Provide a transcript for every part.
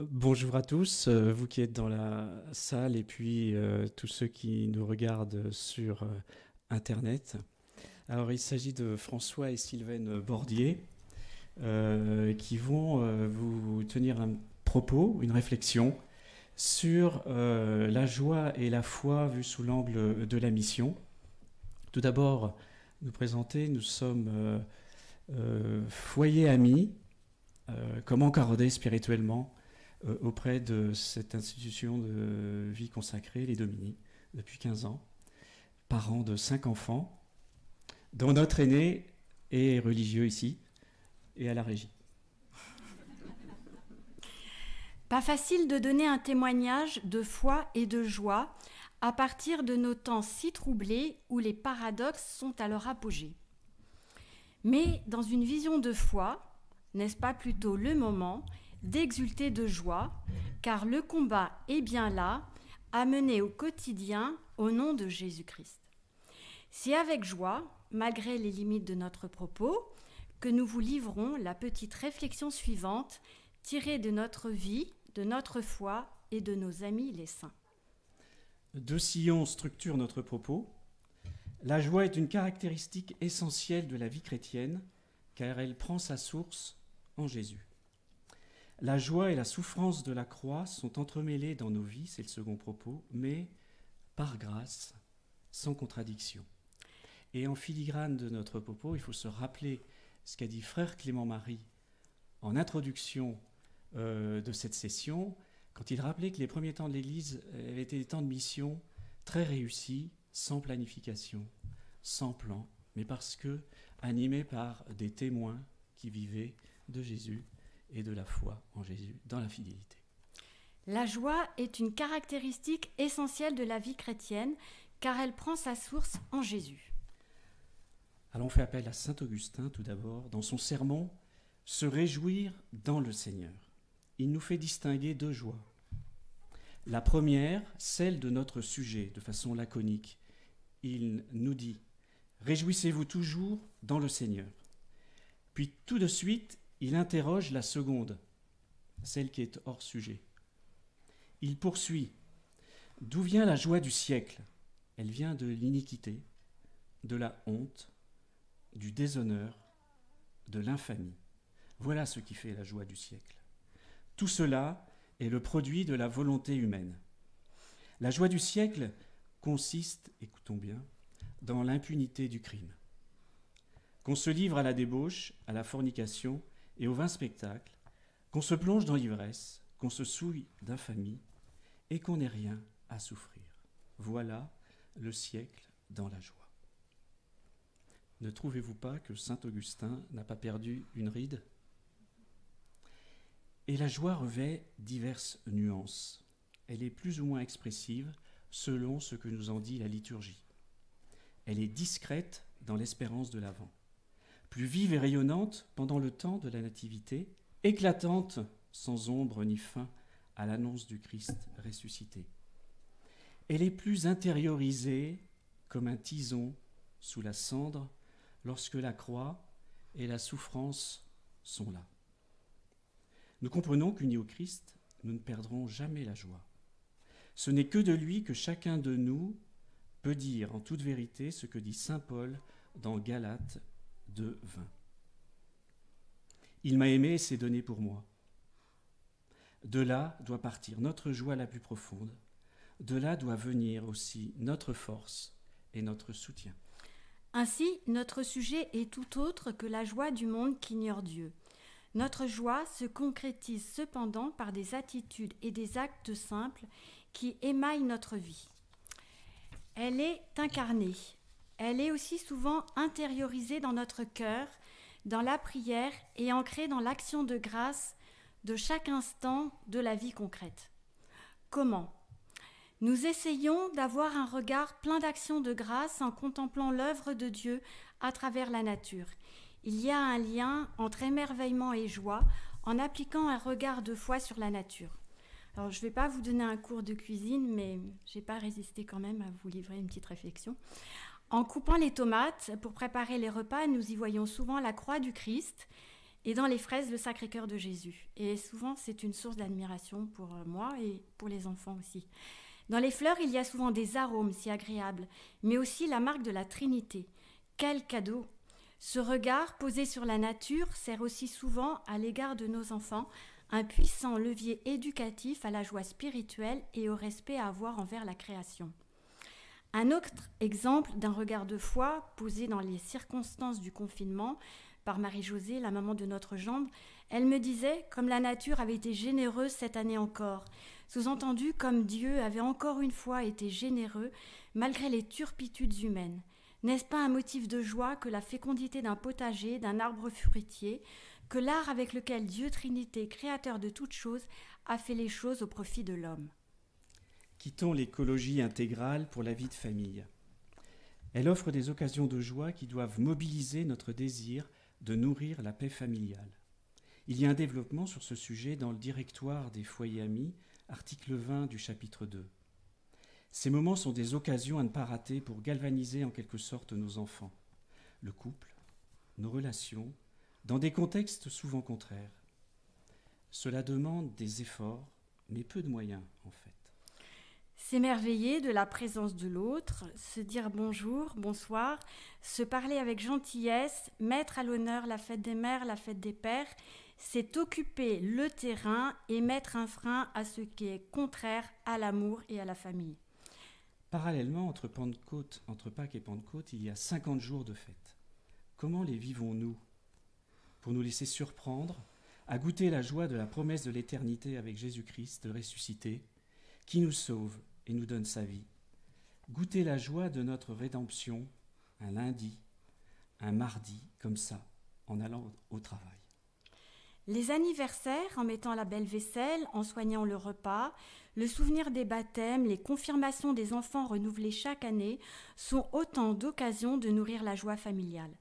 Bonjour à tous, euh, vous qui êtes dans la salle et puis euh, tous ceux qui nous regardent sur euh, Internet. Alors il s'agit de François et Sylvaine Bordier qui vont vous tenir un propos, une réflexion sur la joie et la foi vue sous l'angle de la mission. Tout d'abord, nous présenter, nous sommes foyer amis, comment carder spirituellement auprès de cette institution de vie consacrée, les Dominies, depuis 15 ans, parents de 5 enfants, dont notre aîné est religieux ici et à la régie. Pas facile de donner un témoignage de foi et de joie à partir de nos temps si troublés où les paradoxes sont à leur apogée. Mais dans une vision de foi, n'est-ce pas plutôt le moment d'exulter de joie, car le combat est bien là, à mener au quotidien au nom de Jésus-Christ. C'est avec joie, malgré les limites de notre propos, que nous vous livrons la petite réflexion suivante tirée de notre vie, de notre foi et de nos amis les saints. Deux sillons structurent notre propos. La joie est une caractéristique essentielle de la vie chrétienne car elle prend sa source en Jésus. La joie et la souffrance de la croix sont entremêlées dans nos vies, c'est le second propos, mais par grâce, sans contradiction. Et en filigrane de notre propos, il faut se rappeler ce qu'a dit frère Clément Marie en introduction euh, de cette session, quand il rappelait que les premiers temps de l'Église avaient été des temps de mission très réussis, sans planification, sans plan, mais parce que animés par des témoins qui vivaient de Jésus et de la foi en Jésus dans la fidélité. La joie est une caractéristique essentielle de la vie chrétienne car elle prend sa source en Jésus. Allons faire appel à Saint Augustin tout d'abord dans son sermon Se réjouir dans le Seigneur. Il nous fait distinguer deux joies. La première, celle de notre sujet, de façon laconique. Il nous dit Réjouissez-vous toujours dans le Seigneur. Puis tout de suite, il interroge la seconde, celle qui est hors sujet. Il poursuit. D'où vient la joie du siècle? Elle vient de l'iniquité, de la honte, du déshonneur, de l'infamie. Voilà ce qui fait la joie du siècle. Tout cela est le produit de la volonté humaine. La joie du siècle consiste, écoutons bien, dans l'impunité du crime. Qu'on se livre à la débauche, à la fornication, et au vain spectacle, qu'on se plonge dans l'ivresse, qu'on se souille d'infamie et qu'on n'ait rien à souffrir. Voilà le siècle dans la joie. Ne trouvez-vous pas que Saint Augustin n'a pas perdu une ride? Et la joie revêt diverses nuances. Elle est plus ou moins expressive selon ce que nous en dit la liturgie. Elle est discrète dans l'espérance de l'avant plus vive et rayonnante pendant le temps de la Nativité, éclatante sans ombre ni fin à l'annonce du Christ ressuscité. Elle est plus intériorisée comme un tison sous la cendre lorsque la croix et la souffrance sont là. Nous comprenons qu'unis au Christ, nous ne perdrons jamais la joie. Ce n'est que de lui que chacun de nous peut dire en toute vérité ce que dit Saint Paul dans Galates Il m'a aimé et s'est donné pour moi. De là doit partir notre joie la plus profonde. De là doit venir aussi notre force et notre soutien. Ainsi, notre sujet est tout autre que la joie du monde qui ignore Dieu. Notre joie se concrétise cependant par des attitudes et des actes simples qui émaillent notre vie. Elle est incarnée, elle est aussi souvent intériorisée dans notre cœur, dans la prière et ancrée dans l'action de grâce de chaque instant de la vie concrète. Comment? Nous essayons d'avoir un regard plein d'action de grâce en contemplant l'œuvre de Dieu à travers la nature. Il y a un lien entre émerveillement et joie en appliquant un regard de foi sur la nature. Alors, je ne vais pas vous donner un cours de cuisine, mais je n'ai pas résisté quand même à vous livrer une petite réflexion. En coupant les tomates pour préparer les repas, nous y voyons souvent la croix du Christ, et dans les fraises le Sacré-Cœur de Jésus. Et souvent, c'est une source d'admiration pour euh, moi et pour les enfants aussi. Dans les fleurs, il y a souvent des arômes si agréables, mais aussi la marque de la Trinité. Quel cadeau Ce regard posé sur la nature sert aussi souvent à l'égard de nos enfants un puissant levier éducatif à la joie spirituelle et au respect à avoir envers la création. Un autre exemple d'un regard de foi posé dans les circonstances du confinement par Marie-Josée, la maman de notre jambe, elle me disait comme la nature avait été généreuse cette année encore, sous-entendu comme Dieu avait encore une fois été généreux malgré les turpitudes humaines. N'est-ce pas un motif de joie que la fécondité d'un potager, d'un arbre fruitier, que l'art avec lequel Dieu Trinité, créateur de toutes choses, a fait les choses au profit de l'homme? Quittons l'écologie intégrale pour la vie de famille. Elle offre des occasions de joie qui doivent mobiliser notre désir de nourrir la paix familiale. Il y a un développement sur ce sujet dans le directoire des foyers amis, article 20 du chapitre 2. Ces moments sont des occasions à ne pas rater pour galvaniser en quelque sorte nos enfants, le couple, nos relations, dans des contextes souvent contraires. Cela demande des efforts, mais peu de moyens en fait. S'émerveiller de la présence de l'autre, se dire bonjour, bonsoir, se parler avec gentillesse, mettre à l'honneur la fête des mères, la fête des pères, c'est occuper le terrain et mettre un frein à ce qui est contraire à l'amour et à la famille. Parallèlement, entre Pentecôte, entre Pâques et Pentecôte, il y a 50 jours de fête. Comment les vivons-nous pour nous laisser surprendre, à goûter la joie de la promesse de l'éternité avec Jésus-Christ ressuscité, qui nous sauve et nous donne sa vie. Goûter la joie de notre rédemption un lundi, un mardi, comme ça, en allant au travail. Les anniversaires, en mettant la belle vaisselle, en soignant le repas, le souvenir des baptêmes, les confirmations des enfants renouvelées chaque année sont autant d'occasions de nourrir la joie familiale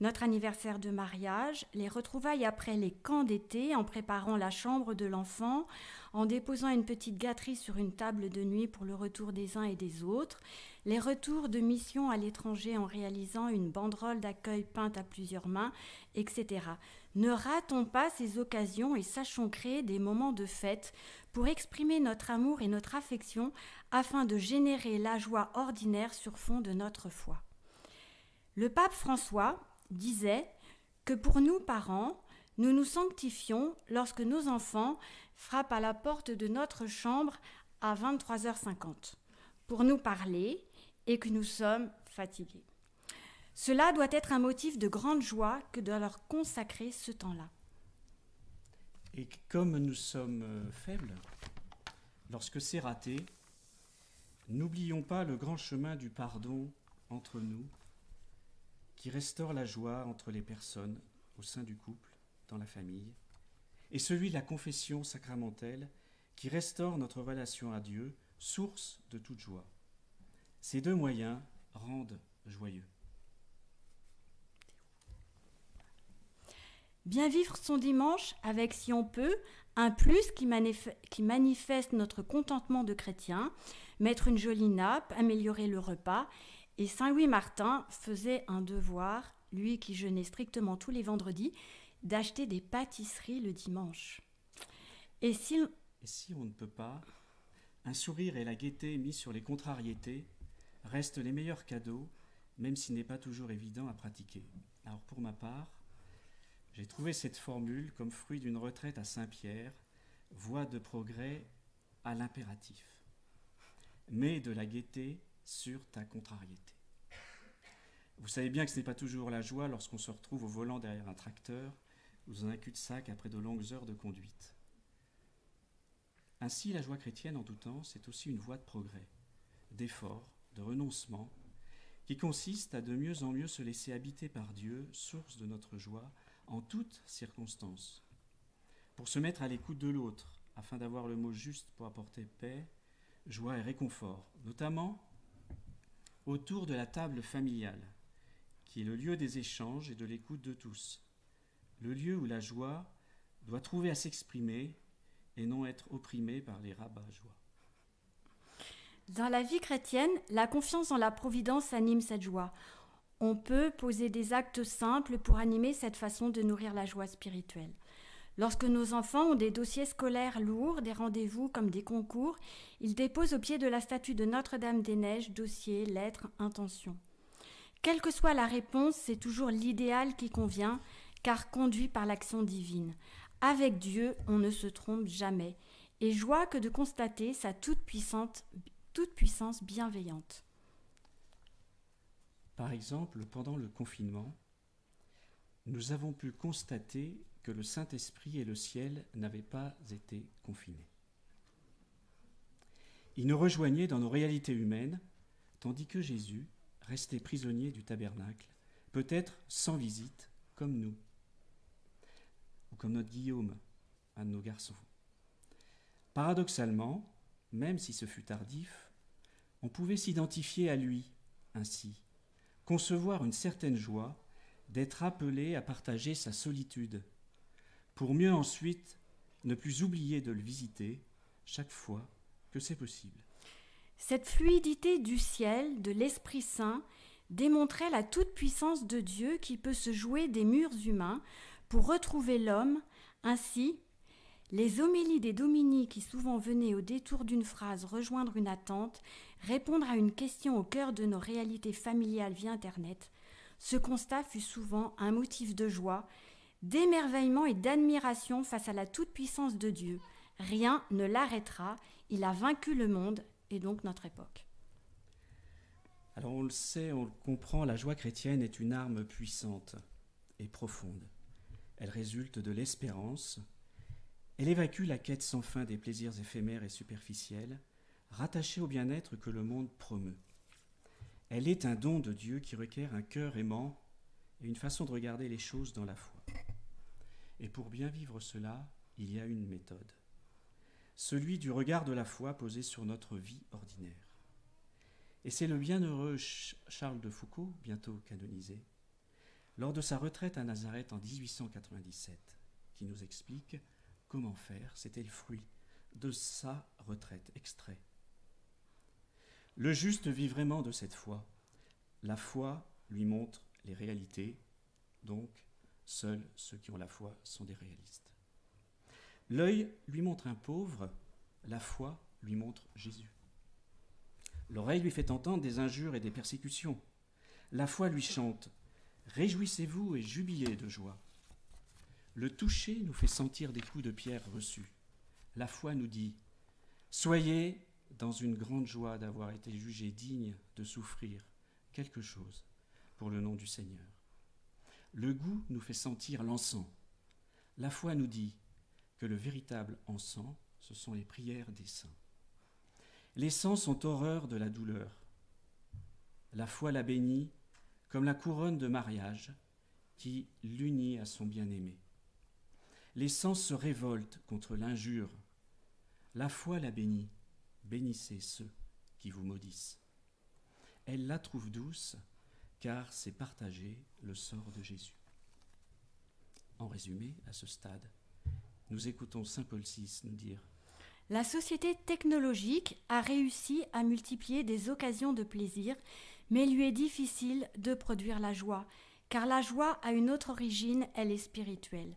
notre anniversaire de mariage, les retrouvailles après les camps d'été en préparant la chambre de l'enfant, en déposant une petite gâterie sur une table de nuit pour le retour des uns et des autres, les retours de mission à l'étranger en réalisant une banderole d'accueil peinte à plusieurs mains, etc. Ne ratons pas ces occasions et sachons créer des moments de fête pour exprimer notre amour et notre affection afin de générer la joie ordinaire sur fond de notre foi. Le pape François, disait que pour nous parents, nous nous sanctifions lorsque nos enfants frappent à la porte de notre chambre à 23h50 pour nous parler et que nous sommes fatigués. Cela doit être un motif de grande joie que de leur consacrer ce temps-là. Et comme nous sommes euh, faibles, lorsque c'est raté, n'oublions pas le grand chemin du pardon entre nous qui restaure la joie entre les personnes au sein du couple, dans la famille, et celui de la confession sacramentelle qui restaure notre relation à Dieu, source de toute joie. Ces deux moyens rendent joyeux. Bien vivre son dimanche avec, si on peut, un plus qui, qui, manifeste notre contentement de chrétien, mettre une jolie nappe, améliorer le repas et Saint Louis Martin faisait un devoir, lui qui jeûnait strictement tous les vendredis, d'acheter des pâtisseries le dimanche. Et si... et si on ne peut pas, un sourire et la gaieté mis sur les contrariétés restent les meilleurs cadeaux, même s'il n'est pas toujours évident à pratiquer. Alors pour ma part, j'ai trouvé cette formule comme fruit d'une retraite à Saint-Pierre, voie de progrès à l'impératif. Mais de la gaieté sur ta contrariété. Vous savez bien que ce n'est pas toujours la joie lorsqu'on se retrouve au volant derrière un tracteur ou dans un cul-de-sac après de longues heures de conduite. Ainsi, la joie chrétienne en tout temps, c'est aussi une voie de progrès, d'effort, de renoncement, qui consiste à de mieux en mieux se laisser habiter par Dieu, source de notre joie, en toutes circonstances, pour se mettre à l'écoute de l'autre, afin d'avoir le mot juste pour apporter paix, joie et réconfort, notamment autour de la table familiale, qui est le lieu des échanges et de l'écoute de tous, le lieu où la joie doit trouver à s'exprimer et non être opprimée par les rabats joie. Dans la vie chrétienne, la confiance en la providence anime cette joie. on peut poser des actes simples pour animer cette façon de nourrir la joie spirituelle. Lorsque nos enfants ont des dossiers scolaires lourds, des rendez-vous comme des concours, ils déposent au pied de la statue de Notre-Dame-des-Neiges dossiers, lettres, intentions. Quelle que soit la réponse, c'est toujours l'idéal qui convient, car conduit par l'action divine. Avec Dieu, on ne se trompe jamais, et joie que de constater sa toute, puissante, toute puissance bienveillante. Par exemple, pendant le confinement, nous avons pu constater le Saint-Esprit et le ciel n'avaient pas été confinés. Ils nous rejoignaient dans nos réalités humaines, tandis que Jésus restait prisonnier du tabernacle, peut-être sans visite, comme nous, ou comme notre Guillaume, un de nos garçons. Paradoxalement, même si ce fut tardif, on pouvait s'identifier à lui ainsi, concevoir une certaine joie d'être appelé à partager sa solitude, pour mieux ensuite ne plus oublier de le visiter chaque fois que c'est possible. Cette fluidité du ciel, de l'Esprit Saint, démontrait la toute-puissance de Dieu qui peut se jouer des murs humains pour retrouver l'homme. Ainsi, les homélies des Dominiques qui souvent venaient au détour d'une phrase rejoindre une attente répondre à une question au cœur de nos réalités familiales via Internet, ce constat fut souvent un motif de joie, d'émerveillement et d'admiration face à la toute-puissance de Dieu. Rien ne l'arrêtera, il a vaincu le monde et donc notre époque. Alors on le sait, on le comprend, la joie chrétienne est une arme puissante et profonde. Elle résulte de l'espérance. Elle évacue la quête sans fin des plaisirs éphémères et superficiels rattachée au bien-être que le monde promeut. Elle est un don de Dieu qui requiert un cœur aimant et une façon de regarder les choses dans la foi. Et pour bien vivre cela, il y a une méthode. Celui du regard de la foi posé sur notre vie ordinaire. Et c'est le bienheureux Charles de Foucault, bientôt canonisé, lors de sa retraite à Nazareth en 1897, qui nous explique comment faire, c'était le fruit de sa retraite, extrait le juste vit vraiment de cette foi. La foi lui montre les réalités, donc seuls ceux qui ont la foi sont des réalistes. L'œil lui montre un pauvre, la foi lui montre Jésus. L'oreille lui fait entendre des injures et des persécutions. La foi lui chante Réjouissez-vous et jubilez de joie. Le toucher nous fait sentir des coups de pierre reçus. La foi nous dit Soyez dans une grande joie d'avoir été jugé digne de souffrir quelque chose pour le nom du Seigneur. Le goût nous fait sentir l'encens. La foi nous dit que le véritable encens, ce sont les prières des saints. Les sens ont horreur de la douleur. La foi la bénit comme la couronne de mariage qui l'unit à son bien-aimé. Les sens se révoltent contre l'injure. La foi la bénit bénissez ceux qui vous maudissent. Elle la trouve douce, car c'est partager le sort de Jésus. En résumé, à ce stade, nous écoutons Saint Paul VI nous dire La société technologique a réussi à multiplier des occasions de plaisir, mais lui est difficile de produire la joie, car la joie a une autre origine, elle est spirituelle.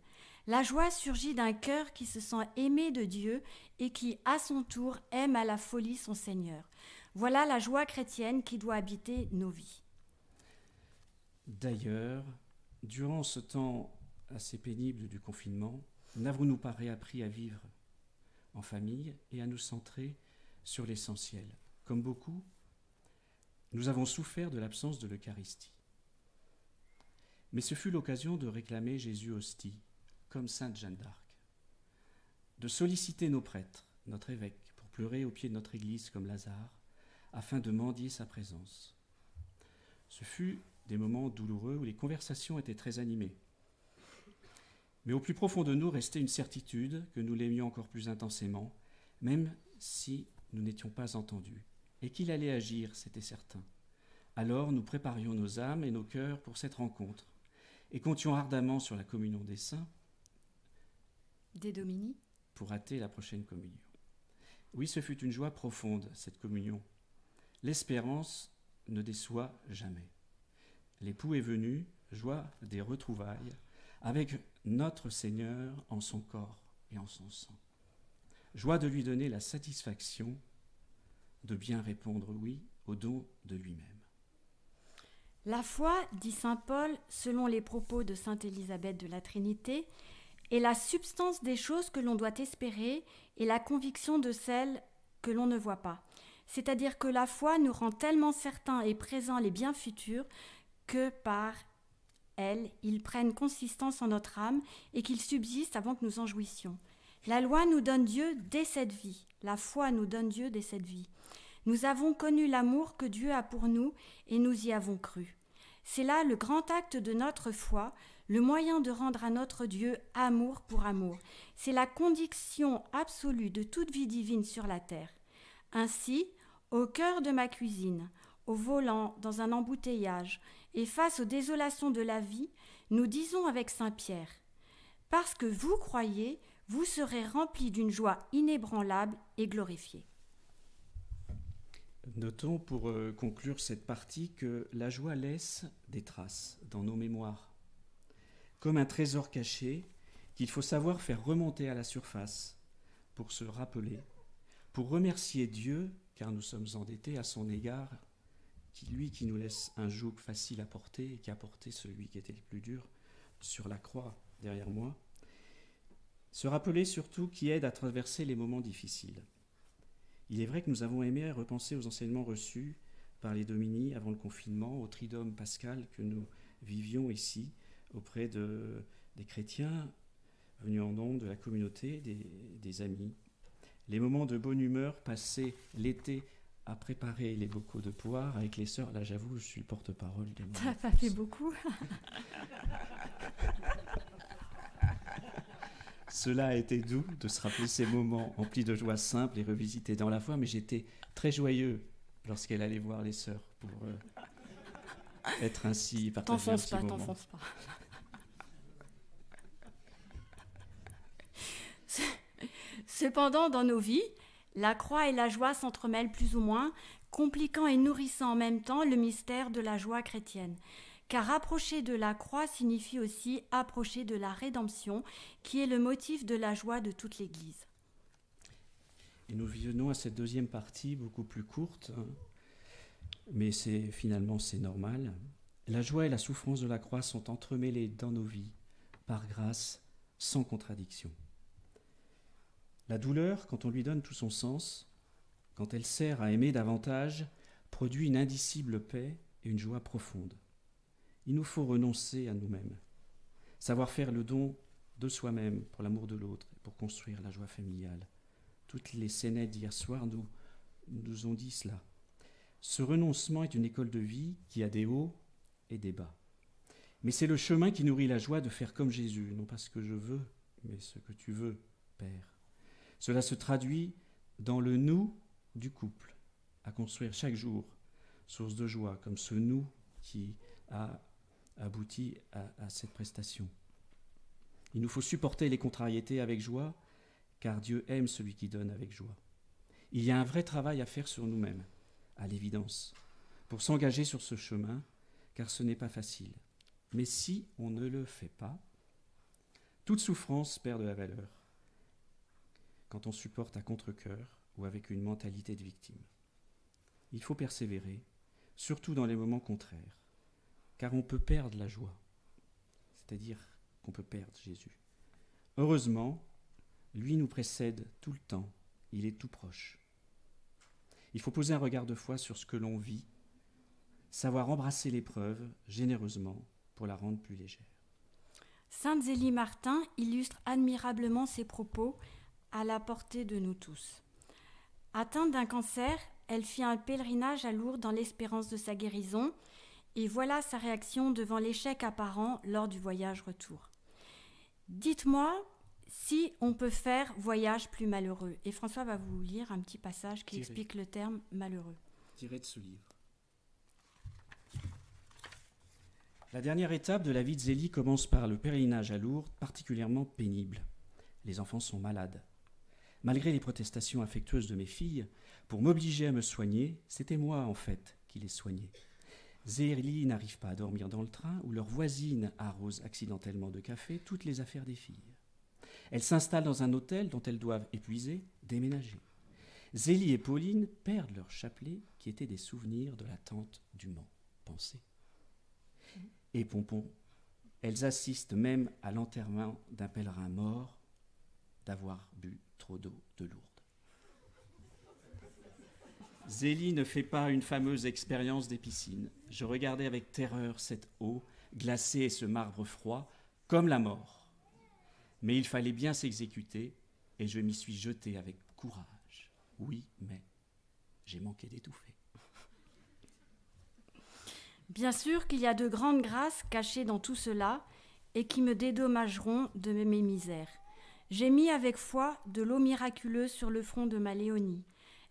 La joie surgit d'un cœur qui se sent aimé de Dieu et qui, à son tour, aime à la folie son Seigneur. Voilà la joie chrétienne qui doit habiter nos vies. D'ailleurs, durant ce temps assez pénible du confinement, n'avons-nous pas réappris à vivre en famille et à nous centrer sur l'essentiel? Comme beaucoup, nous avons souffert de l'absence de l'Eucharistie. Mais ce fut l'occasion de réclamer Jésus hostie comme Sainte Jeanne d'Arc, de solliciter nos prêtres, notre évêque, pour pleurer au pied de notre Église comme Lazare, afin de mendier sa présence. Ce fut des moments douloureux où les conversations étaient très animées. Mais au plus profond de nous restait une certitude que nous l'aimions encore plus intensément, même si nous n'étions pas entendus, et qu'il allait agir, c'était certain. Alors nous préparions nos âmes et nos cœurs pour cette rencontre, et comptions ardemment sur la communion des saints, des Domini Pour rater la prochaine communion. Oui, ce fut une joie profonde, cette communion. L'espérance ne déçoit jamais. L'époux est venu, joie des retrouvailles, avec notre Seigneur en son corps et en son sang. Joie de lui donner la satisfaction de bien répondre oui au don de lui-même. La foi, dit Saint Paul, selon les propos de Sainte Élisabeth de la Trinité, est la substance des choses que l'on doit espérer et la conviction de celles que l'on ne voit pas. C'est-à-dire que la foi nous rend tellement certains et présents les biens futurs que par elle, ils prennent consistance en notre âme et qu'ils subsistent avant que nous en jouissions. La loi nous donne Dieu dès cette vie. La foi nous donne Dieu dès cette vie. Nous avons connu l'amour que Dieu a pour nous et nous y avons cru. C'est là le grand acte de notre foi, le moyen de rendre à notre Dieu amour pour amour. C'est la condition absolue de toute vie divine sur la terre. Ainsi, au cœur de ma cuisine, au volant, dans un embouteillage, et face aux désolations de la vie, nous disons avec Saint Pierre Parce que vous croyez, vous serez remplis d'une joie inébranlable et glorifiée. Notons pour euh, conclure cette partie que la joie laisse des traces dans nos mémoires, comme un trésor caché qu'il faut savoir faire remonter à la surface pour se rappeler, pour remercier Dieu, car nous sommes endettés à son égard, qui, lui qui nous laisse un joug facile à porter et qui a porté celui qui était le plus dur sur la croix derrière moi. Se rappeler surtout qui aide à traverser les moments difficiles. Il est vrai que nous avons aimé repenser aux enseignements reçus par les Domini avant le confinement, au tridome pascal que nous vivions ici auprès de, des chrétiens venus en nombre de la communauté, des, des amis. Les moments de bonne humeur passés l'été à préparer les bocaux de poire avec les sœurs. Là, j'avoue, je suis le porte-parole des Ça n'a pas fait beaucoup. Cela a été doux de se rappeler ces moments emplis de joie simple et revisités dans la foi, mais j'étais très joyeux lorsqu'elle allait voir les sœurs pour euh, être ainsi partagée. T'enfonce pas, t'enfonce pas. Cependant, dans nos vies, la croix et la joie s'entremêlent plus ou moins, compliquant et nourrissant en même temps le mystère de la joie chrétienne car approcher de la croix signifie aussi approcher de la rédemption, qui est le motif de la joie de toute l'Église. Et nous venons à cette deuxième partie, beaucoup plus courte, hein. mais c'est finalement c'est normal. La joie et la souffrance de la croix sont entremêlées dans nos vies, par grâce, sans contradiction. La douleur, quand on lui donne tout son sens, quand elle sert à aimer davantage, produit une indicible paix et une joie profonde il nous faut renoncer à nous-mêmes, savoir faire le don de soi-même pour l'amour de l'autre et pour construire la joie familiale. Toutes les scénettes d'hier soir nous, nous ont dit cela. Ce renoncement est une école de vie qui a des hauts et des bas. Mais c'est le chemin qui nourrit la joie de faire comme Jésus, non pas ce que je veux, mais ce que tu veux, Père. Cela se traduit dans le nous du couple, à construire chaque jour, source de joie, comme ce nous qui a aboutit à, cette prestation. Il nous faut supporter les contrariétés avec joie, car Dieu aime celui qui donne avec joie. Il y a un vrai travail à faire sur nous-mêmes, à l'évidence, pour s'engager sur ce chemin, car ce n'est pas facile. Mais si on ne le fait pas, toute souffrance perd de la valeur quand on supporte à contre-coeur ou avec une mentalité de victime. Il faut persévérer, surtout dans les moments contraires car on peut perdre la joie, c'est-à-dire qu'on peut perdre Jésus. Heureusement, lui nous précède tout le temps, il est tout proche. Il faut poser un regard de foi sur ce que l'on vit, savoir embrasser l'épreuve généreusement pour la rendre plus légère. Sainte Zélie Martin illustre admirablement ses propos à la portée de nous tous. Atteinte d'un cancer, elle fit un pèlerinage à Lourdes dans l'espérance de sa guérison et voilà sa réaction devant l'échec apparent lors du voyage retour. Dites-moi si on peut faire voyage plus malheureux. Et François va vous lire un petit passage qui explique le terme malheureux. Tiré de ce livre. La dernière étape de la vie de Zélie commence par le pèlerinage à Lourdes, particulièrement pénible. Les enfants sont malades. Malgré les protestations affectueuses de mes filles, pour m'obliger à me soigner, c'était moi en fait qui les soignais. Zélie n'arrive pas à dormir dans le train où leur voisine arrose accidentellement de café toutes les affaires des filles. Elles s'installent dans un hôtel dont elles doivent, épuiser, déménager. Zélie et Pauline perdent leur chapelet qui étaient des souvenirs de la tante du Mans. Pensez. Et Pompon, elles assistent même à l'enterrement d'un pèlerin mort d'avoir bu trop d'eau de Lourdes. Zélie ne fait pas une fameuse expérience des piscines. Je regardais avec terreur cette eau glacée et ce marbre froid, comme la mort. Mais il fallait bien s'exécuter, et je m'y suis jeté avec courage. Oui, mais j'ai manqué d'étouffer. Bien sûr qu'il y a de grandes grâces cachées dans tout cela, et qui me dédommageront de mes misères. J'ai mis avec foi de l'eau miraculeuse sur le front de ma Léonie.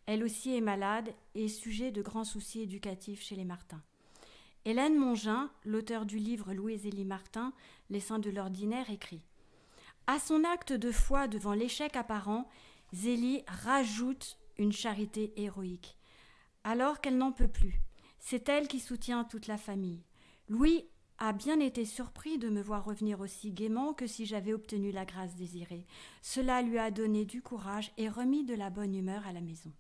Elle aussi est malade et sujet de grands soucis éducatifs chez les Martins. Hélène Mongin, l'auteur du livre Louise-Élie Martin, Les saints de l'ordinaire, écrit À son acte de foi devant l'échec apparent, Zélie rajoute une charité héroïque. Alors qu'elle n'en peut plus, c'est elle qui soutient toute la famille. Louis a bien été surpris de me voir revenir aussi gaiement que si j'avais obtenu la grâce désirée. Cela lui a donné du courage et remis de la bonne humeur à la maison.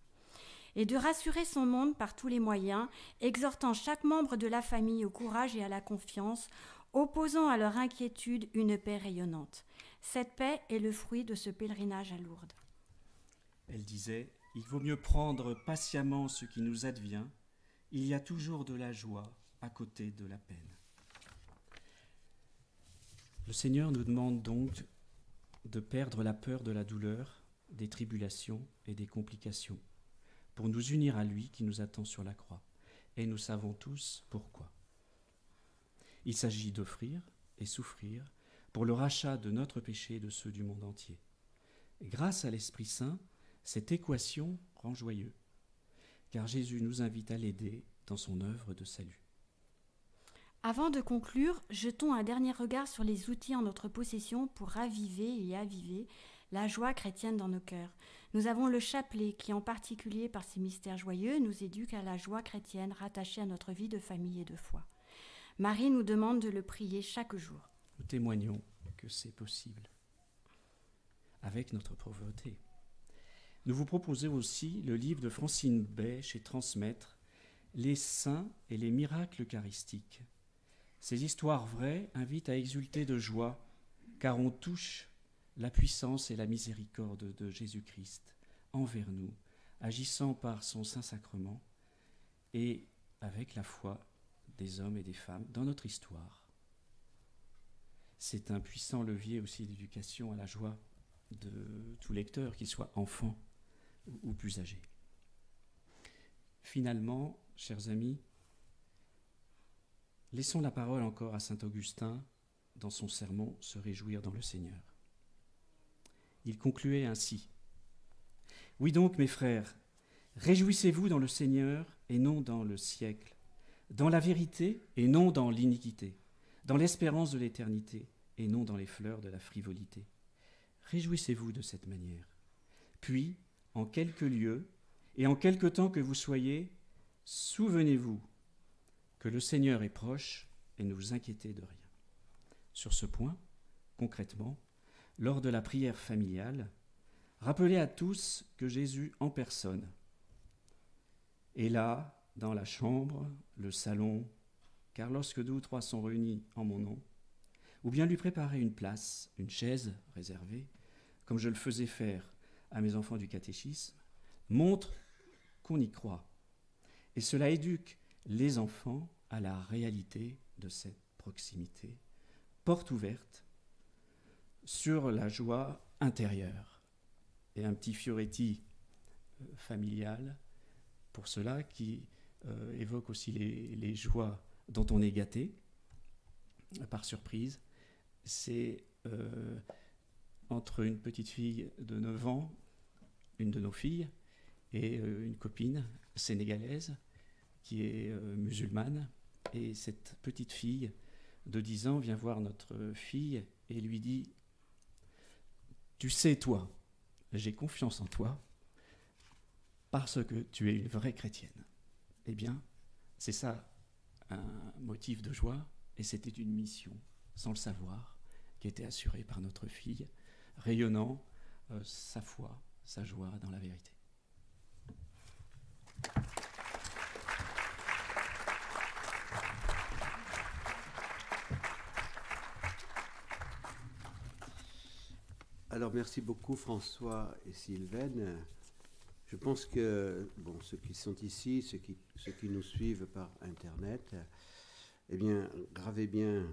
Et de rassurer son monde par tous les moyens, exhortant chaque membre de la famille au courage et à la confiance, opposant à leur inquiétude une paix rayonnante. Cette paix est le fruit de ce pèlerinage à Lourdes. Elle disait Il vaut mieux prendre patiemment ce qui nous advient, il y a toujours de la joie à côté de la peine. Le Seigneur nous demande donc de perdre la peur de la douleur, des tribulations et des complications, pour nous unir à lui qui nous attend sur la croix. Et nous savons tous pourquoi. Il s'agit d'offrir et souffrir pour le rachat de notre péché et de ceux du monde entier. grâce à l'Esprit Saint, cette équation rend joyeux, car Jésus nous invite à l'aider dans son œuvre de salut. Avant de conclure, jetons un dernier regard sur les outils en notre possession pour raviver et aviver la joie chrétienne dans nos cœurs. Nous avons le chapelet qui, en particulier par ses mystères joyeux, nous éduque à la joie chrétienne rattachée à notre vie de famille et de foi. Marie nous demande de le prier chaque jour. Nous témoignons que c'est possible avec notre pauvreté. Nous vous proposons aussi le livre de Francine Bay chez Transmettre, Les saints et les miracles eucharistiques ces histoires vraies invitent à exulter de joie, car on touche la puissance et la miséricorde de Jésus-Christ envers nous, agissant par son Saint-Sacrement et avec la foi des hommes et des femmes dans notre histoire. C'est un puissant levier aussi d'éducation à la joie de tout lecteur, qu'il soit enfant ou plus âgé. Finalement, chers amis, Laissons la parole encore à saint Augustin dans son sermon Se réjouir dans le Seigneur. Il concluait ainsi. Oui donc, mes frères, réjouissez-vous dans le Seigneur et non dans le siècle, dans la vérité et non dans l'iniquité, dans l'espérance de l'éternité et non dans les fleurs de la frivolité. Réjouissez-vous de cette manière. Puis, en quelque lieu et en quelque temps que vous soyez, souvenez-vous que le Seigneur est proche et ne vous inquiétez de rien. Sur ce point, concrètement, lors de la prière familiale, rappelez à tous que Jésus en personne est là, dans la chambre, le salon, car lorsque deux ou trois sont réunis en mon nom, ou bien lui préparer une place, une chaise réservée, comme je le faisais faire à mes enfants du catéchisme, montre qu'on y croit. Et cela éduque les enfants à la réalité de cette proximité, porte ouverte sur la joie intérieure. Et un petit fioretti euh, familial pour cela qui euh, évoque aussi les, joies dont on est gâté par surprise. C'est euh, entre une petite fille de 9 ans, une de nos filles, et une copine sénégalaise qui est euh, musulmane. Et cette petite fille de 10 ans vient voir notre fille et lui dit, Tu sais, toi, j'ai confiance en toi parce que tu es une vraie chrétienne. Eh bien, c'est ça un motif de joie, et c'était une mission, sans le savoir, qui était assurée par notre fille, rayonnant euh, sa foi, sa joie dans la vérité. Alors merci beaucoup François et Sylvaine. Je pense que bon, ceux qui sont ici, ceux qui, ceux qui nous suivent par Internet, eh bien, gravez bien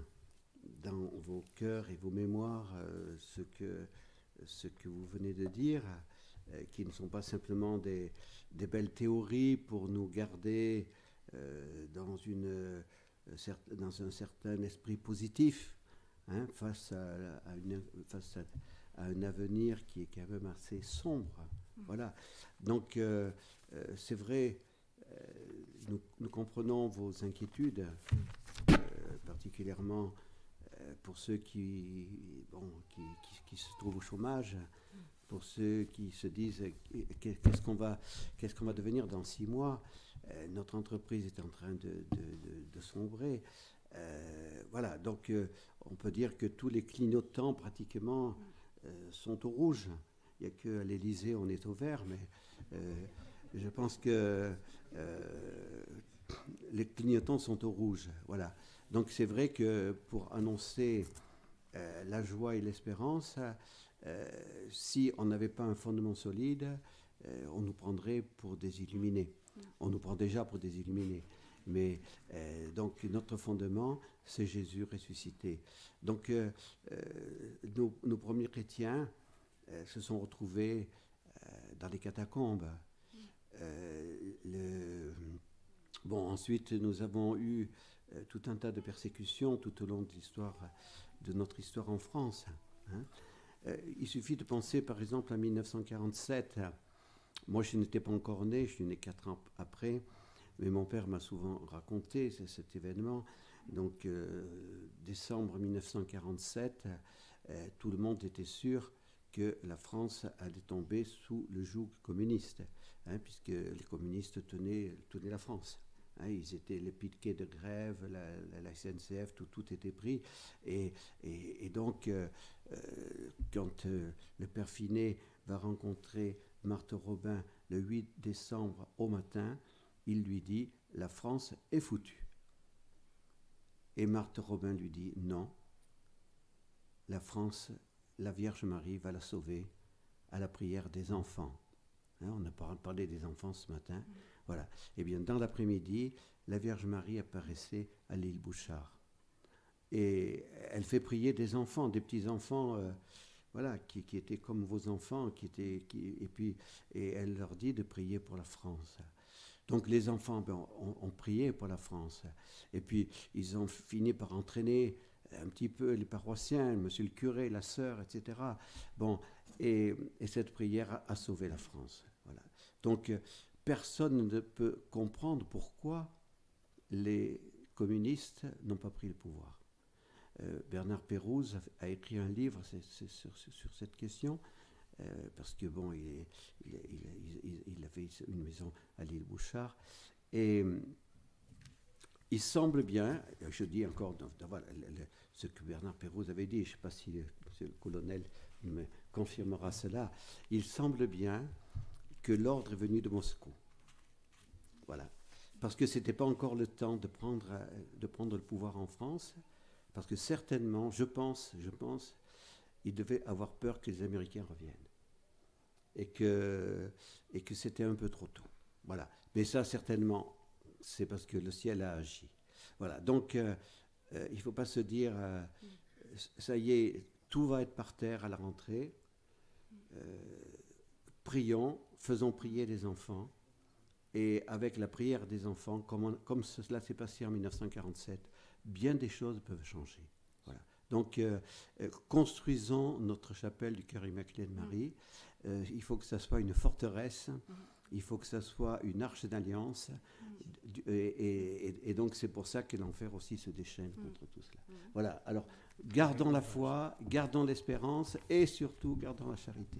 dans vos cœurs et vos mémoires euh, ce, que, ce que vous venez de dire, euh, qui ne sont pas simplement des, des, belles théories pour nous garder euh, dans, une, dans un certain esprit positif hein, face, à, à une, face à, à un avenir qui est quand même assez sombre. Voilà. Donc, euh, euh, c'est vrai, euh, nous, comprenons vos inquiétudes, particulièrement pour ceux qui, bon, qui, qui, se trouvent au chômage, pour ceux qui se disent qu'est-ce qu'on va, qu'est-ce va devenir dans six mois? notre entreprise est en train de, sombrer. Voilà, donc on peut dire que tous les clignotants pratiquement sont au rouge. Il n'y a qu'à l'Élysée, on est au vert, mais euh, je pense que euh, les clignotants sont au rouge. Voilà. Donc c'est vrai que pour annoncer la joie et l'espérance, si on n'avait pas un fondement solide, on nous prendrait pour des illuminés. On nous prend déjà pour des illuminés. Mais euh, donc notre fondement, c'est Jésus ressuscité. Donc euh, euh, nos, premiers chrétiens se sont retrouvés dans les catacombes. Bon, ensuite, nous avons eu tout un tas de persécutions tout au long de l'histoire de notre histoire en France. Hein. il suffit de penser, par exemple, à 1947. Moi, je n'étais pas encore né, je suis né quatre ans après. Mais mon père m'a souvent raconté cet événement. Donc, euh, décembre 1947, euh, tout le monde était sûr que la France allait tomber sous le joug communiste, hein, puisque les communistes tenaient, tenaient la France. Hein, ils étaient les piquets de grève, la, SNCF, tout, tout, était pris. Et, et, donc, euh, quand le père Finet va rencontrer Marthe Robin le 8 décembre au matin, il lui dit La France est foutue. Et Marthe Robin lui dit Non, la France, la Vierge Marie va la sauver à la prière des enfants. Hein, on a parlé des enfants ce matin. Voilà. Eh bien, dans l'après-midi, la Vierge Marie apparaissait à l'île Bouchard. Et elle fait prier des enfants, des petits-enfants. Euh, voilà, qui, étaient comme vos enfants, qui étaient, et puis, et elle leur dit de prier pour la France. Donc les enfants ben, ont, prié pour la France. Et puis ils ont fini par entraîner un petit peu les paroissiens, monsieur le curé, la sœur, etc. Bon, et, et cette prière a, sauvé la France. Voilà. Donc personne ne peut comprendre pourquoi les communistes n'ont pas pris le pouvoir. Euh, Bernard Pérouse a, écrit un livre sur, cette question. Euh, parce que bon, il, est, il, il, il, avait une maison à l'île Bouchard. Et euh, il semble bien, je dis encore ce que Bernard Pérouse avait dit, je ne sais pas si le, si le, colonel me confirmera cela, il semble bien que l'ordre est venu de Moscou. Voilà. Parce que ce n'était pas encore le temps de prendre, de prendre le pouvoir en France, parce que certainement, je pense, je pense, il devait avoir peur que les Américains reviennent. Et que, et que c'était un peu trop tôt. Voilà. Mais ça, certainement, c'est parce que le ciel a agi. Voilà. Donc, euh, euh, il ne faut pas se dire, euh, ça y est, tout va être par terre à la rentrée. Prions, faisons prier les enfants. Et avec la prière des enfants, comme, cela s'est passé en 1947, bien des choses peuvent changer. Donc, euh, euh, construisons notre chapelle du cœur immaculé de Marie. Euh, il faut que ça soit une forteresse. Il faut que ça soit une arche d'alliance. Et, et, et, donc, c'est pour ça que l'enfer aussi se déchaîne contre tout cela. Voilà. Alors, gardons la foi, gardons l'espérance et surtout, gardons la charité.